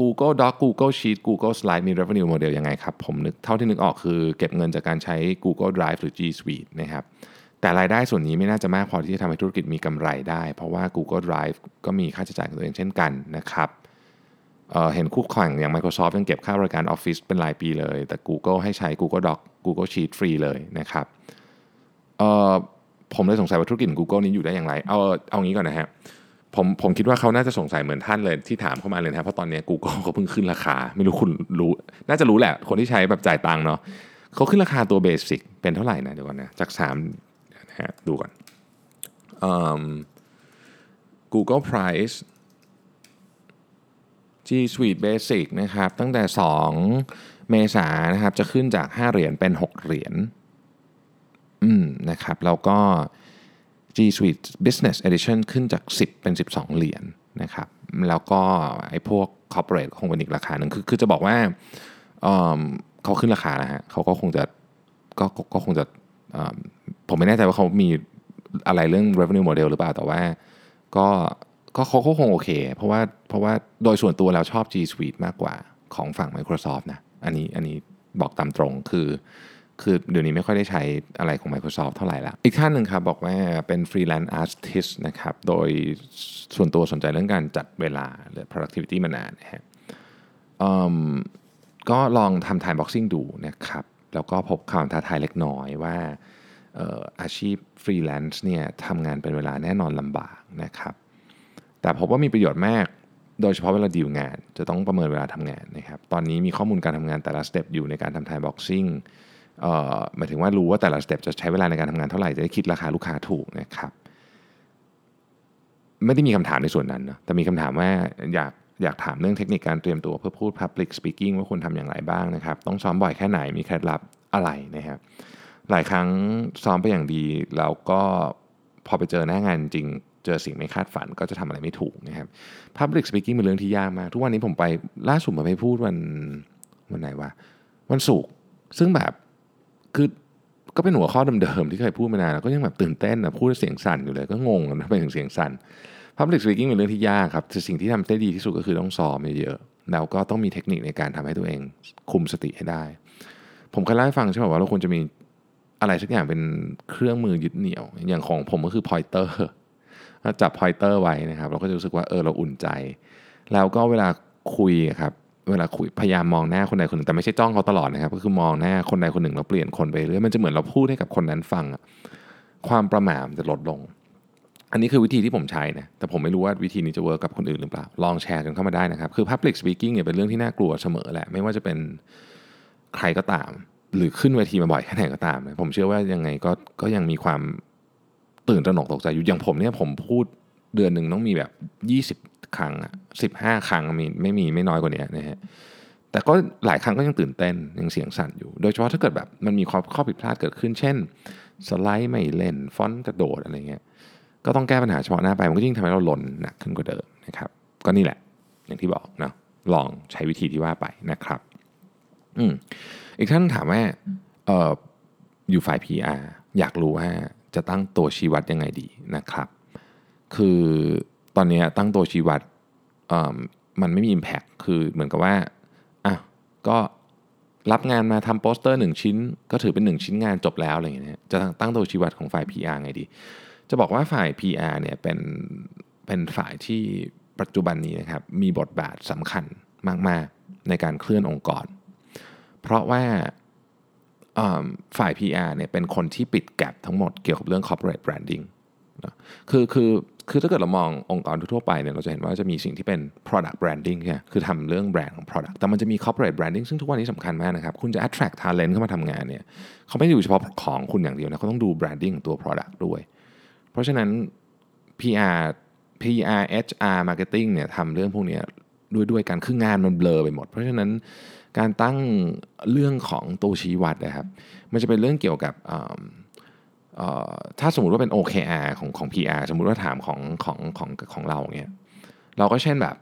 Google Doc Google Sheet Google Slide มี revenue model ยังไงครับ ผมนึกเท่าที่นึกออกคือเก็บเงินจากการใช้ Google Drive หรือ G Suite นะครับแต่รายได้ส่วนนี้ไม่น่าจะมากพอที่จะทำให้ธุรกิจมีกำไรได้ เพราะว่า Google Drive ก็มีค่าใช้จ่ายของตัวเองเช่นกันนะครับ เเห็นคู่แข่งอย่าง Microsoft ยังเก็บค่าบริการ Office เป็นรายปีเลย แต่ Google ให้ใช้ Google Doc Google Sheet ฟรีเลยนะครับผมเลยสงสัยว่าธุรกิจ Google นี้อยู่ได้อย่างไร เอาเอางี้ก่อนนะฮะผมผมคิดว่าเขาน่าจะสงสัยเหมือนท่านเลยที่ถามเข้ามาเลยนะเพราะตอนนี้ Google เขาเพิ่งขึ้นราคา ไม่รู้คุณรู้ น่าจะรู้แหละ คนที่ใช้แบบจ่ายตังค์เนาะเขาขึ้นราคาตัวเบสิกเป็นเท่าไหร่นะเดี๋ยวก่อนนะจาก3นะฮะดูก่อน Google Price G Suite Basic นะครับ ตั้งแต่ 2 เมษายนนะครับ จะขึ้นจาก 5 เหรียญเป็น 6 เหรียญ อืม นะครับ แล้วก็ G Suite Business Edition ขึ้นจาก 10 เป็น 12 เหรียญนนะครับ แล้วก็ไอ้พวก Corporate คงเป็นอีกราคาหนึ่งคือคือจะบอกว่าเเขาขึ้นราคาแล้วฮะเขาก็คงจะก็ก็คงจะผมไม่แน่ใจว่าเขามีอะไรเรื่อง revenue model หรือเปล่า แต่ว่าก็ ก็เขาคงโอเค เพราะว่าเพราะว่าโดยส่วนตัวแล้วชอบ G Suite มากกว่าของฝั่ง Microsoft นะ อันนี้อันนี้บอกตามตรงคือ คือเดี๋ยวนี้ไม่ค่อยได้ใช้อะไรของ Microsoft เท่าไหร่ละอีกท่านหนึ่งครับบอกว่าเป็น freelance artist นะครับ โดยส่วนตัวสนใจเรื่องการจัดเวลาหรือ productivity มานานนะฮะก็ลองทำ time boxing ดูนะครับ แล้วก็พบความท้าทายเล็กน้อยว่าอาชีพฟรีแลนซ์เนี่ยทำงานเป็นเวลาแน่นอนลำบากนะครับ แต่พบว่ามีประโยชน์มาก โดยเฉพาะเวลาดีลงาน จะต้องประเมินเวลาทำงานนะครับ ตอนนี้มีข้อมูลการทำงานแต่ละสเต็ปอยู่ในการทำ time boxing หมายถึงว่ารู้ว่าแต่ละสเต็ปจะใช้เวลาในการทำงานเท่าไหร่ จะได้คิดราคาลูกค้าถูกนะครับไม่ได้มีคำถามในส่วนนั้นนะแต่มีคำถามว่าอยากอยากถามเรื่องเทคนิคการเตรียมตัวเพื่อพูด Public Speaking ว่าคุณทำอย่างไรบ้างนะครับ ต้องซ้อมบ่อยแค่ไหนมีเคล็ดลับอะไรนะครับ หลายครั้งซ้อมไปอย่างดีแล้วก็พอไปเจอหน้างานจริง เจอสิ่งไม่คาดฝันก็จะทำอะไรไม่ถูกนะครับ Public Speaking เป็นเรื่องที่ยากมาก ทุกวันนี้ผมไปล่าสุดผมไปพูดวันวันไหนวะวันศุกร์ซึ่งแบบคือก็เป็นหัวข้อเดิมๆที่เคยพูดมานานแล้วก็ยังแบบตื่นเต้นนะพูดเสียงสั่นอยู่เลยก็งงนะไปถึงเสียงสั่น Public Speaking เป็นเรื่องที่ยากครับแต่สิ่งที่ทำได้ดีที่สุดก็คือต้องซ้อมเยอะๆแล้วก็ต้องมีเทคนิคในการทำให้ตัวเองคุมสติให้ได้ ผมเคยเล่าให้ฟังใช่ไหมว่าเราควรจะมีอะไรสักอย่างเป็นเครื่องมือยึดเหนี่ยว อย่างของผมก็คือ pointer จับ pointer ไว้นะครับ เราก็จะรู้สึกว่าเออเราอุ่นใจ แล้วก็เวลาคุยครับเวลาคุยพยายามมองหน้าคนใดคนหนึ่งแต่ไม่ใช่จ้องเขาตลอดนะครับ ก็คือมองหน้าคนใดคนหนึ่งแล้วเปลี่ยนคนไปเรื่อยมันจะเหมือนเราพูดให้กับคนนั้นฟัง ความประหม่าจะลดลง อันนี้คือวิธีที่ผมใช้นะแต่ผมไม่รู้ว่าวิธีนี้จะ work กับคนอื่นหรือเปล่า ลองแชร์กันเข้ามาได้นะครับ คือ Public Speaking เนี่ยเป็นเรื่องที่น่ากลัวเสมอแหละไม่ว่าจะเป็นใครก็ตาม หรือขึ้นเวทีมาบ่อยแค่ไหนก็ตาม ผมเชื่อว่ายังไงก็ก็ยังมีความ ตื่นตระหนกตกใจอยู่อย่างผมเนี่ยผมพูดเดือนหนึ่งต้องมีแบบ 20 ครั้งอะ15ครั้งมีไม่มีไม่น้อยกว่านี้นะฮะแต่ก็หลายครั้งก็ยังตื่นเต้นยังเสียงสั่นอยู่ โดยเฉพาะถ้าเกิดแบบมันมีข้อข้อผิดพลาดเกิดขึ้น เช่น สไลด์ไม่เล่น ฟอนต์กระโดดอะไรเงี้ยก็ต้องแก้ปัญหาเฉพาะหน้าไป มันก็ยิ่งทำให้เราหล่นหนักขึ้นกว่าเดิมนะครับ ก็นี่แหละ อย่างที่บอกเนาะลองใช้วิธีที่ว่าไปนะครับอืมอีกท่านถามว่าเอออยู่ฝ่าย PR อยากรู้ว่า จะตั้งตัวชี้วัดยังไงดีนะครับ คือตอนนี้ตั้งตัวชี้วัดมันไม่มี Impact คือเหมือนกับว่าอะก็รับงานมาทำโปสเตอร์หนึ่งชิ้น ก็ถือเป็นหนึ่งชิ้นงานจบแล้วอะไรอย่างเงี้ยจะตั้งตัวชี้วัดของฝ่าย PR ไงดี จะบอกว่าฝ่าย PR เนี่ยเป็นเป็นฝ่ายที่ปัจจุบันนี้นะครับมีบทบาทสำคัญมาก ๆ ในการเคลื่อนองค์กร เพราะว่า ฝ่าย PR เนี่ยเป็นคนที่ปิดแกลบทั้งหมดเกี่ยวกับเรื่อง corporate branding นะคือคือคือถ้าเกิดเรามององค์กรทั่วไปเนี่ยเราจะเห็นว่าจะมีสิ่งที่เป็น product branding ใช่คือทำเรื่องแบรนด์ของ product แต่มันจะมี corporate branding ซึ่งทุกวันนี้สำคัญมากนะครับ คุณจะ attract talent เข้ามาทำงานเนี่ยเขาไม่ได้อยู่เฉพาะของคุณอย่างเดียวนะเขาต้องดู branding ของตัว product ด้วย เพราะฉะนั้น PR PR HR marketing เนี่ยทำเรื่องพวกนี้ด้วยด้วยกันคืองานมันเบลอไปหมด เพราะฉะนั้น การตั้งเรื่องของตัวชี้วัดนะครับ มันจะเป็นเรื่องเกี่ยวกับถ้าสมมติว่าเป็น OKR ของของ PR สมมติว่าถามของของของของเราเนี่ยเราก็เช่นแบบ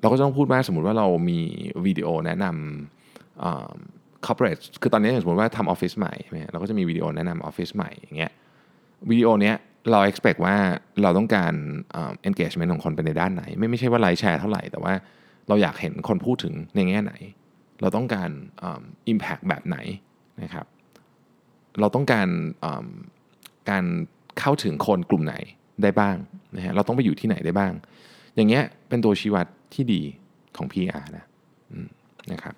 เราก็ต้องพูดว่าสมมติว่าเรามีวิดีโอแนะนำ corporate คือตอนนี้สมมติว่าทำออฟฟิศใหม่เราก็จะมีวิดีโอแนะนำออฟฟิศใหม่อย่างเงี้ยวิดีโอเนี้ยเรา expect ว่าเราต้องการ engagement ของคนเป็นในด้านไหน ไม่ไม่ใช่ว่าไลค์แชร์เท่าไหร่ แต่ว่าเราอยากเห็นคนพูดถึงในแง่ไหน เราต้องการ impact แบบไหนนะครับ เราต้องการการเข้าถึงคนกลุ่มไหนได้บ้างนะฮะเราต้องไปอยู่ที่ไหนได้บ้าง อย่างเงี้ยเป็นตัวชี้วัดที่ดีของ PR นะนะครับ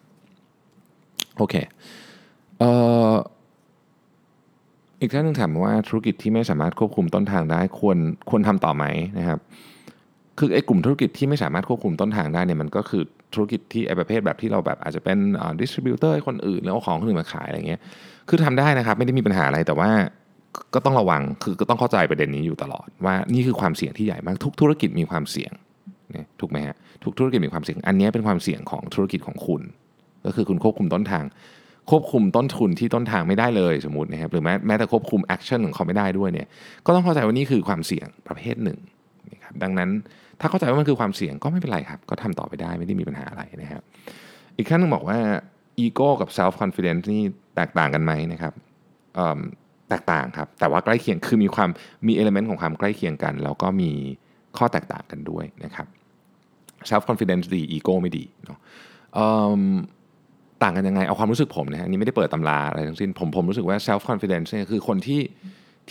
โอเคเอ่ออีกท่านนึงถามว่าธุรกิจที่ไม่สามารถควบคุมต้นทางได้ควรควรทำต่อไหมนะครับ คือไอ้กลุ่มธุรกิจที่ไม่สามารถควบคุมต้นทางได้เนี่ยมันก็คือ ธุรกิจที่ไอ้ประเภทแบบที่เราแบบอาจจะเป็นดิสทริบิวเตอร์ให้คนอื่นแล้วเอาของคนอื่นมาขายอะไรเงี้ย คือทำได้นะครับ ไม่ได้มีปัญหาอะไรแต่ว่าก็ต้องระวังคือก็ต้องเข้าใจประเด็นนี้อยู่ตลอด ว่านี่คือความเสี่ยงที่ใหญ่มากทุกธุรกิจมีความเสี่ยงเนี่ยถูกไหมฮะทุกธุรกิจมีความเสี่ยง อันนี้เป็นความเสี่ยงของธุรกิจของคุณ ก็คือคุณควบคุมต้นทาง ควบคุมต้นทุนที่ต้นทางไม่ได้เลยสมมตินะครับหรือแม้แม้แต่ควบคุม action ของเขาไม่ได้ด้วยเนี่ยก็ต้องเข้าใจว่านี่คือความเสี่ยงประเภทหนึ่งนะครับดังนั้น ถ้าเข้าใจว่ามันคือความเสี่ยงก็ไม่เป็นไรครับ ก็ทำต่อไปได้ไม่ได้มีปัญหาอะไรนะครับ อีกข้อนึงบอกว่าอีโก้กับเซลฟ์คอนฟิ dence นี่แตกต่างกันไหมนะครับแตกต่างครับ แต่ว่าใกล้เคียงคือมีความมีเอลเมนต์ของความใกล้เคียงกัน แล้วก็มีข้อแตกต่างกันด้วยนะครับ self confidence ดี ego ไม่ดีเนาะต่างกันยังไง เอาความรู้สึกผมนะฮะนี่ไม่ได้เปิดตำราอะไรทั้งสิ้นผมผมรู้สึกว่า self confidence เนี่ยคือคนที่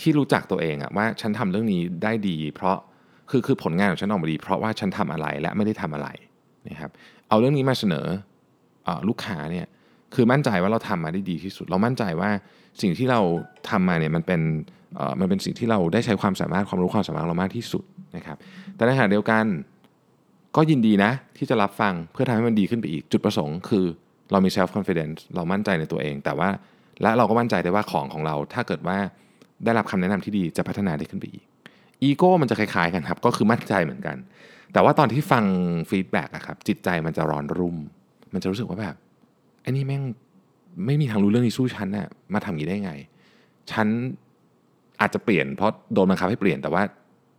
ที่รู้จักตัวเองอะว่าฉันทำเรื่องนี้ได้ดี เพราะ คือคือผลงานของฉันออกมาดี เพราะว่าฉันทำอะไรและไม่ได้ทำอะไรนะครับเอาเรื่องนี้มาเสนออลูกค้าเนี่ยคือมั่นใจว่าเราทำมาได้ดีที่สุด เรามั่นใจว่าสิ่งที่เราทำมาเนี่ยมันเป็นมันเป็นสิ่งที่เราได้ใช้ความสามารถความรู้ความสามารถเรามากที่สุดนะครับแต่ในขณะเดียวกันก็ยินดีนะที่จะรับฟังเพื่อทำให้มันดีขึ้นไปอีกจุดประสงค์คือเรามี self confidence เรามั่นใจในตัวเอง แต่ว่าและเราก็มั่นใจได้ว่าของของเรา ถ้าเกิดว่าได้รับคำแนะนำที่ดีจะพัฒนาได้ขึ้นไปอีก อีโก้มันจะคล้ายๆกันครับ ก็คือมั่นใจเหมือนกัน แต่ว่าตอนที่ฟังฟีดแบ็กอะครับจิตใจมันจะร้อนรุ่ม มันจะรู้สึกว่าแบบไอ้นี่แม่งไม่มีทางรู้เรื่องนี้สู้ฉันน่ะมาทำอย่างนี้ได้ไง ฉันอาจจะเปลี่ยนเพราะโดนบังคับให้เปลี่ยนแต่ว่า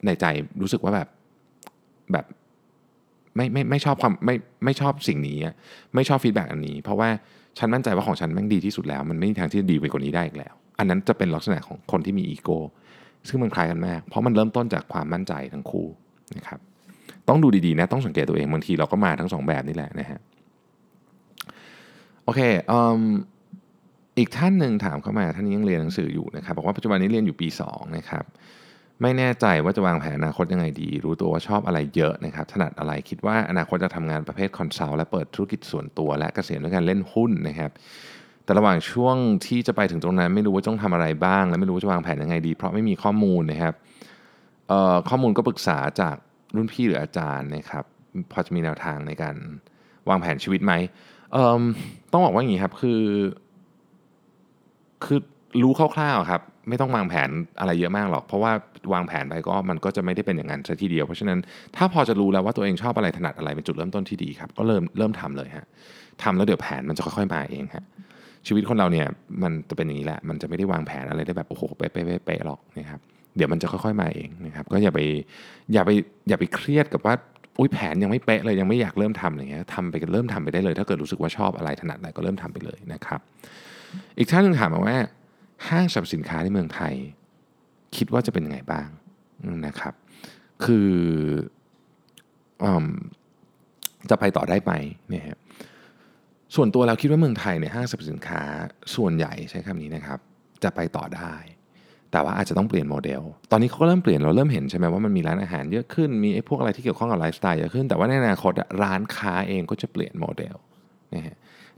ในใจรู้สึกว่าแบบแบบไม่ไม่ไม่ชอบความไม่ไม่ชอบสิ่งนี้ไม่ชอบ feedback อันนี้ เพราะว่าฉันมั่นใจว่าของฉันแม่งดีที่สุดแล้ว มันไม่มีทางที่จะดีไปกว่านี้ได้อีกแล้ว อันนั้นจะเป็นลักษณะของคนที่มีอีโก้ ซึ่งมันคล้ายกันมากเพราะมันเริ่มต้นจากความมั่นใจทั้งคู่นะครับต้องดูดีๆนะต้องสังเกตตัวเองบางทีเราก็มาทั้งสองแบบนี่แหละนะฮะโอเคอีกท่านหนึ่งถามเข้ามาท่านนี้ยังเรียนหนังสืออยู่นะครับบอกว่าปัจจุบันนี้เรียนอยู่ปี2นะครับไม่แน่ใจว่าจะวางแผนอนาคตยังไงดี รู้ตัวว่าชอบอะไรเยอะนะครับถนัดอะไรคิดว่าอนาคตจะทำงานประเภทคอนซัลท์และเปิดธุรกิจส่วนตัว และเกษียณด้วยการเล่นหุ้นนะครับ แต่ระหว่างช่วงที่จะไปถึงตรงนั้น ไม่รู้ว่าต้องทำอะไรบ้าง และไม่รู้ว่าจะวางแผนยังไงดี เพราะไม่มีข้อมูลนะครับข้อมูลก็ปรึกษาจากรุ่นพี่หรืออาจารย์นะครับพอจะมีแนวทางในการวางแผนชีวิตไหมต้องบอกว่าอย่างนี้ครับคือ คือรู้คร่าวๆครับ ไม่ต้องวางแผนอะไรเยอะมากหรอก เพราะว่าวางแผนไปก็มันก็จะไม่ได้เป็นอย่างนั้นซะทีเดียว เพราะฉะนั้นถ้าพอจะรู้แล้วว่าตัวเองชอบอะไรถนัดอะไรเป็นจุดเริ่มต้นที่ดีครับ ก็เริ่มเริ่มทำเลยฮะทำแล้วเดี๋ยวแผนมันจะค่อยๆมาเองฮะ ชีวิตคนเราเนี่ยมันจะเป็นอย่างนี้แหละ มันจะไม่ได้วางแผนอะไรได้แบบโอ้โหเป๊ะๆๆหรอกนะครับเดี๋ยวมันจะค่อย ๆมาเองนะครับ ก็อย่าไปอย่าไปอย่าไปเครียดกับว่าอุ้ยแผนยังไม่เป๊ะเลยยังไม่อยากเริ่มทำอะไรเงี้ยทำไปเริ่มทำไปได้เลย ถ้าเกิดรู้สึกว่าชอบอะไรถนัดอะไรก็เริ่มทำไปเลยนะครับ อีกท่านหนึ่งถามมาว่า ห้างสรรพสินค้าในเมืองไทย คิดว่าจะเป็นยังไงบ้างนะครับ คืออจะไปต่อได้ไหมเนี่ยครับ ส่วนตัวเราคิดว่าเมืองไทยเนี่ยห้างสรรพสินค้าส่วนใหญ่ใช้คำนี้นะครับ จะไปต่อได้ แต่ว่าอาจจะต้องเปลี่ยนโมเดล ตอนนี้เขาก็เริ่มเปลี่ยนเราเริ่มเห็นใช่ไหมว่ามันมีร้านอาหารเยอะขึ้นมีไอ้พวกอะไรที่เกี่ยวข้องกับไลฟ์สไตล์เยอะขึ้น แต่ว่าในอนาคตร้านค้าเองก็จะเปลี่ยนโมเดลนะฮะ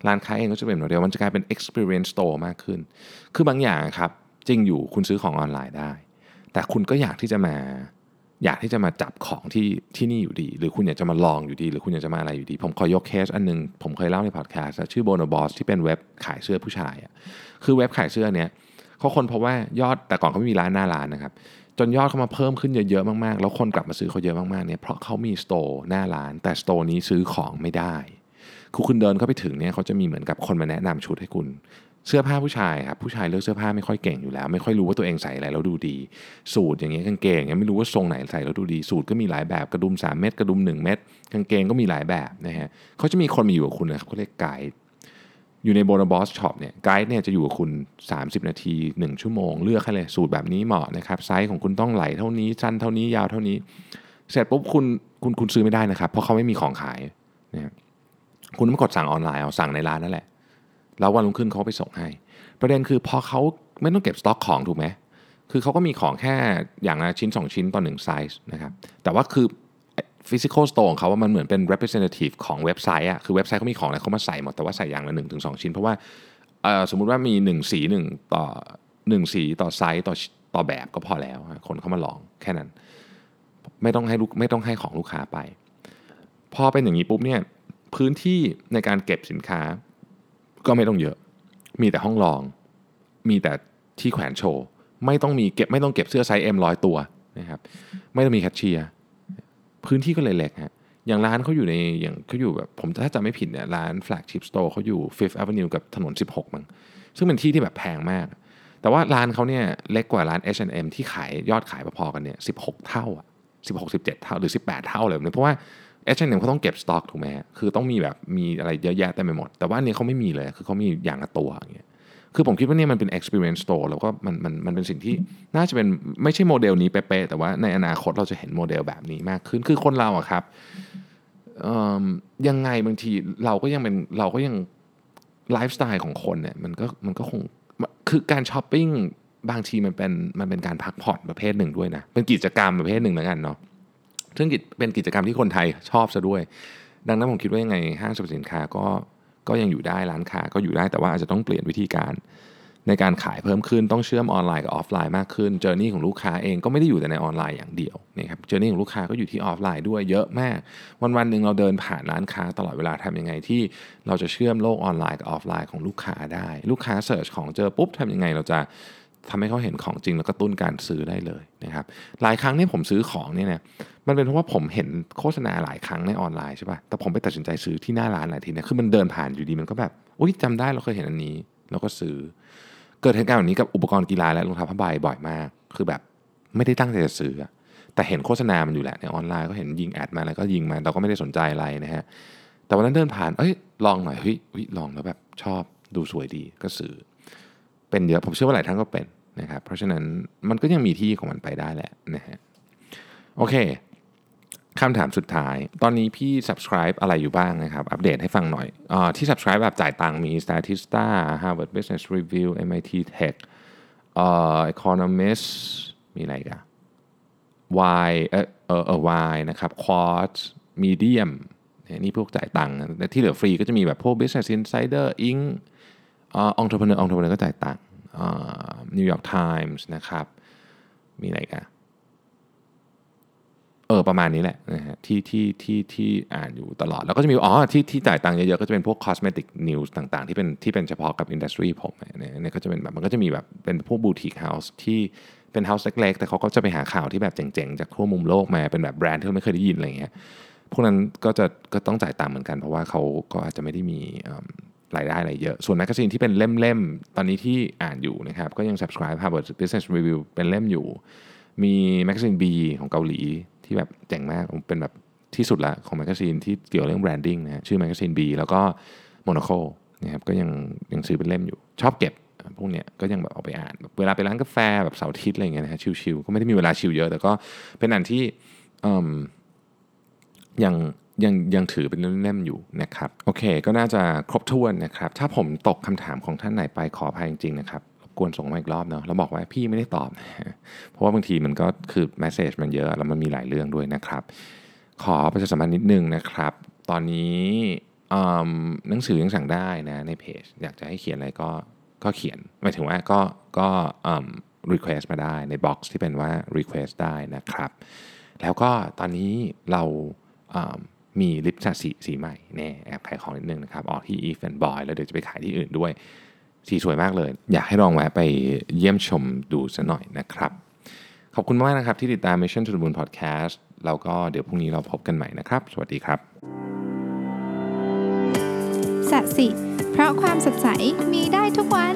ร้านค้าเองก็จะเปลี่ยนโมเดลมันจะกลายเป็น experience store มากขึ้น คือบางอย่างครับจริงอยู่คุณซื้อของออนไลน์ได้ แต่คุณก็อยากที่จะมา อยากที่จะมาจับของที่ที่นี่อยู่ดี หรือคุณอยากจะมาลองอยู่ดี หรือคุณอยากจะมาอะไรอยู่ดี ผมขอยกเคสอันหนึ่ง ผมเคยเล่าในพอดแคสต์ชื่อ Bonobos ที่เป็นเว็บขายเสื้อผู้ชายอะคือเว็บขายเสื้อเนี้ยเขาคนพบว่ายอดแต่ก่อนเขาไม่มีร้านหน้าร้านนะครับจนยอดเขามาเพิ่มขึ้นเยอะๆมากๆ แล้วคนกลับมาซื้อเขาเยอะมากๆเนี่ยเพราะเขามีสโตร์หน้าร้าน แต่สโตร์นี้ซื้อของไม่ได้คือคุณเดินเข้าไปถึงเนี่ยเขาจะมีเหมือนกับคนมาแนะนำชุดให้คุณ เสื้อผ้าผู้ชายครับผู้ชายเลือกเสื้อผ้าไม่ค่อยเก่งอยู่แล้ว ไม่ค่อยรู้ว่าตัวเองใส่อะไรแล้วดูดี สูตรอย่างเงี้ยกางเกงย่างเงี้ยไม่รู้ว่าทรงไหนใส่แล้วดูดี สูตรก็มีหลายแบบกระดุม 3 เม็ดกระดุม 1 เม็ดกางเกงก็มีหลายแบบนะฮะเขาจะมีคนมาอยู่กับคุณนะครับเขาเรียกไกด์อยู่ใน Bonobos shop เนี่ยไกด์เนี่ยจะอยู่กับคุณ 30 นาที 1 ชั่วโมง เลือกให้เลยสูทแบบนี้เหมาะนะครับไซส์ของคุณต้องไหล่เท่านี้สั้นเท่านี้ยาวเท่านี้ เสร็จปุ๊บคุณคุณคุณซื้อไม่ได้นะครับเพราะเขาไม่มีของขายนะคุณต้องกดสั่งออนไลน์เอาสั่งในร้านนั่นแหละ แล้ววันรุ่งขึ้นเขาไปส่งให้ ประเด็นคือพอเขาไม่ต้องเก็บสต็อกของถูกไหมคือเขาก็มีของแค่อย่างละชิ้น 2 ชิ้นต่อ1ไซส์นะครับแต่ว่าคือ physical store ของเขาว่ามันเหมือนเป็น representative ของเว็บไซต์อะคือเว็บไซต์เขามีของอะไรเขามาใส่หมด แต่ว่าใส่อย่างละ1-2ถึงสชิ้น เพราะว่าสมมุติว่ามี 1 สี 1 ต่อ 1 สีต่อไซส์ต่อต่อแบบก็พอแล้ว คนเขามาลองแค่นั้น ไม่ต้องให้ลูกไม่ต้องให้ของลูกค้าไป พอเป็นอย่างนี้ปุ๊บเนี่ยพื้นที่ในการเก็บสินค้า ก็ไม่ต้องเยอะ มีแต่ห้องลอง มีแต่ที่แขวนโชว์ไม่ต้องมีเก็บไม่ต้องเก็บเสื้อไซส์ M ร้อยตัวนะครับไม่ต้องมีแคชเชียร์พื้นที่ก็เลยเล็กฮะอย่างร้านเขาอยู่ในอย่างเขาอยู่แบบผมถ้าจำไม่ผิดเนี่ยร้าน flagship store เขาอยู่ Fifth Avenue กับถนน 16 มั้งซึ่งเป็นที่ที่แบบแพงมาก แต่ว่าร้านเขาเนี่ยเล็กกว่าร้าน H&M ที่ขายยอดขายพอๆกันเนี่ย16 เท่าอะ16 17 เท่าหรือ 18 เท่าเลยเนี่ยเพราะว่า H&M เขาต้องเก็บสต็อกถูกไหมฮะคือต้องมีแบบมีอะไรเยอะแยะเต็มไปหมด แต่ว่าอันนี้เขาไม่มีเลย คือเขามีอย่างละตัวอย่างเงี้ย คือผมคิดว่านี่มันเป็น experience store แล้วก็มันมันมันเป็นสิ่งที่น่าจะเป็นไม่ใช่โมเดลนี้เป๊ะแต่ว่าในอนาคตเราจะเห็นโมเดลแบบนี้มากขึ้น คือคนเราอะครับยังไงบางทีเราก็ยังเป็นเราก็ยังไลฟ์สไตล์ของคนเนี่ยมันก็มันก็คงคือการช้อปปิ้งบางทีมันเป็นมันเป็นการพักผ่อนประเภทหนึ่งด้วยนะเป็นกิจกรรมประเภทหนึ่งแล้วกันเนาะ ซึ่งเป็นกิจกรรมที่คนไทยชอบซะด้วย ดังนั้นผมคิดว่ายังไงห้างสรรพสินค้าก็ก็ยังอยู่ได้ร้านค้าก็อยู่ได้แต่ว่าอาจจะต้องเปลี่ยนวิธีการ ในการขายเพิ่มขึ้นต้องเชื่อมออนไลน์กับออฟไลน์มากขึ้น journey ของลูกค้าเองก็ไม่ได้อยู่แต่ในออนไลน์อย่างเดียวนะครับ journey ของลูกค้าก็อยู่ที่ออฟไลน์ด้วยเยอะมาก วันวันๆหนึ่งเราเดินผ่านร้านค้าตลอดเวลาทำยังไงที่เราจะเชื่อมโลกออนไลน์กับออฟไลน์ของลูกค้าได้ ลูกค้า search ของเจอปุ๊บทำยังไงเราจะ ทำให้เขาเห็นของจริงแล้วก็กระตุ้นการซื้อได้เลยนะครับหลายครั้งที่ผมซื้อของเนี่ยนะมันเป็นเพราะว่าผมเห็นโฆษณาหลายครั้งในออนไลน์ใช่ป่ะแต่ผมไปตัดสินใจซื้อที่หน้าร้านหลายทีเนี่ยคือมันเดินผ่านอยู่ดีมันก็แบบอุ้ยจำได้เราเคยเห็นอันนี้เราก็ซื้อ เกิดเหตุการณ์แบบนี้กับอุปกรณ์กีฬาและรองเท้าผ้าใบบ่อยมาก คือแบบไม่ได้ตั้งใจจะซื้อ แต่เห็นโฆษณามันอยู่แหละในออนไลน์ก็เห็นยิงแอดมาแล้วก็ยิงมาเราก็ไม่ได้สนใจอะไรนะฮะแต่วันนั้นเดินผ่านเอ้ยลองหน่อยเฮ้ยเฮ้ยลองแล้วแบบชอบดูสวยดีก็ซื้อ เป็นเยอะผมเชื่อว่าหลายท่านก็เป็นนะครับเพราะฉะนั้นมันก็ยังมีที่ของมันไปได้แหละนะฮะโอเคคำถามสุดท้าย ตอนนี้พี่ subscribe อะไรอยู่บ้างนะครับ อัปเดตให้ฟังหน่อยอที่ subscribe แบบจ่ายตังมี Statista Harvard Business Review MIT Tech เอ่อ Economist มีอะไรกัน Y เออเออเออ Y นะครับ Quartz Medium นี่พวกจ่ายตังค์แต่ที่เหลือฟรีก็จะมีแบบพวก Business Insider Inc. อ่า Entrepreneur Entrepreneur ก็จ่ายตังค์อ่า New York Times นะครับ มีอะไรกันเออประมาณนี้แหละนะฮะที่ที่ที่ที่อ่านอยู่ตลอด แล้วก็จะมีอ๋อที่ที่จ่ายตังค์เยอะๆ ก็จะเป็นพวก cosmetic news ต่างๆ ที่เป็นที่เป็นเฉพาะกับ industry ผมเนี่ยเนี่ยก็จะเป็นแบบมันก็จะมีแบบเป็นพวก boutique house ที่เป็น house เล็กๆ แต่เขาก็จะไปหาข่าวที่แบบเจ๋งๆ จากทั่วมุมโลกมา เป็นแบบแบรนด์ที่เราไม่เคยได้ยินอะไรเงี้ยพวกนั้นก็จะก็ต้องจ่ายตามเหมือนกัน เพราะว่าเขาก็อาจจะไม่ได้มี รายได้อะไรเยอะ ส่วนแมกกาซีนที่เป็นเล่มๆ ตอนนี้ที่อ่านอยู่นะครับก็ยัง subscribe Harvard Business Review เป็นเล่มอยู่ มี Magazine B ของเกาหลีที่แบบเจ๋งมากเป็นแบบที่สุดละของแมกกาซีนที่เกี่ยวเรื่อง branding นะฮะชื่อแมกกาซีน B แล้วก็ Monocle นะครับก็ยังยังซื้อเป็นเล่มอยู่ ชอบเก็บพวกเนี้ยก็ยังแบบเอาไปอ่านแบบเวลาไปร้านกาแฟแบบเสาร์อาทิตย์อะไรเงี้ยนะฮะชิลๆก็ไม่ได้มีเวลาชิลเยอะ แต่ก็เป็นอันที่ยัง ยังยังถือเป็นเล่มๆอยู่นะครับโอเค ก็น่าจะครบถ้วนนะครับ ถ้าผมตกคำถามของท่านไหนไปขออภัยจริงๆนะครับกวนส่งมาอีกรอบเนาะแล้วบอกว่าพี่ไม่ได้ตอบ เพราะว่าบางทีมันก็คือแมสเซจมันเยอะแล้วมันมีหลายเรื่องด้วยนะครับ ขอประชาสัมพันธ์นิดนึงนะครับ ตอนนี้หนังสือยังสั่งได้นะในเพจ อยากจะให้เขียนอะไรก็ก็เขียนหมายถึงว่าก็ก็ request มาได้ในบ็อกซ์ที่เป็นว่า request ได้นะครับ แล้วก็ตอนนี้เรา มีลิปสติกสีใหม่แน่แอบขายของนิดนึงนะครับ ออกที่ Eve and Boy แล้วเดี๋ยวจะไปขายที่อื่นด้วยสีสวยมากเลย อยากให้ลองแวะไปเยี่ยมชมดูสัหน่อยนะครับ ขอบคุณมากนะครับที่ติดตาม Mission to the Moon Podcast แล้วก็เดี๋ยวพรุ่งนี้เราพบกันใหม่นะครับ สวัสดีครับสัสิเพราะความสดใสมีได้ทุกวัน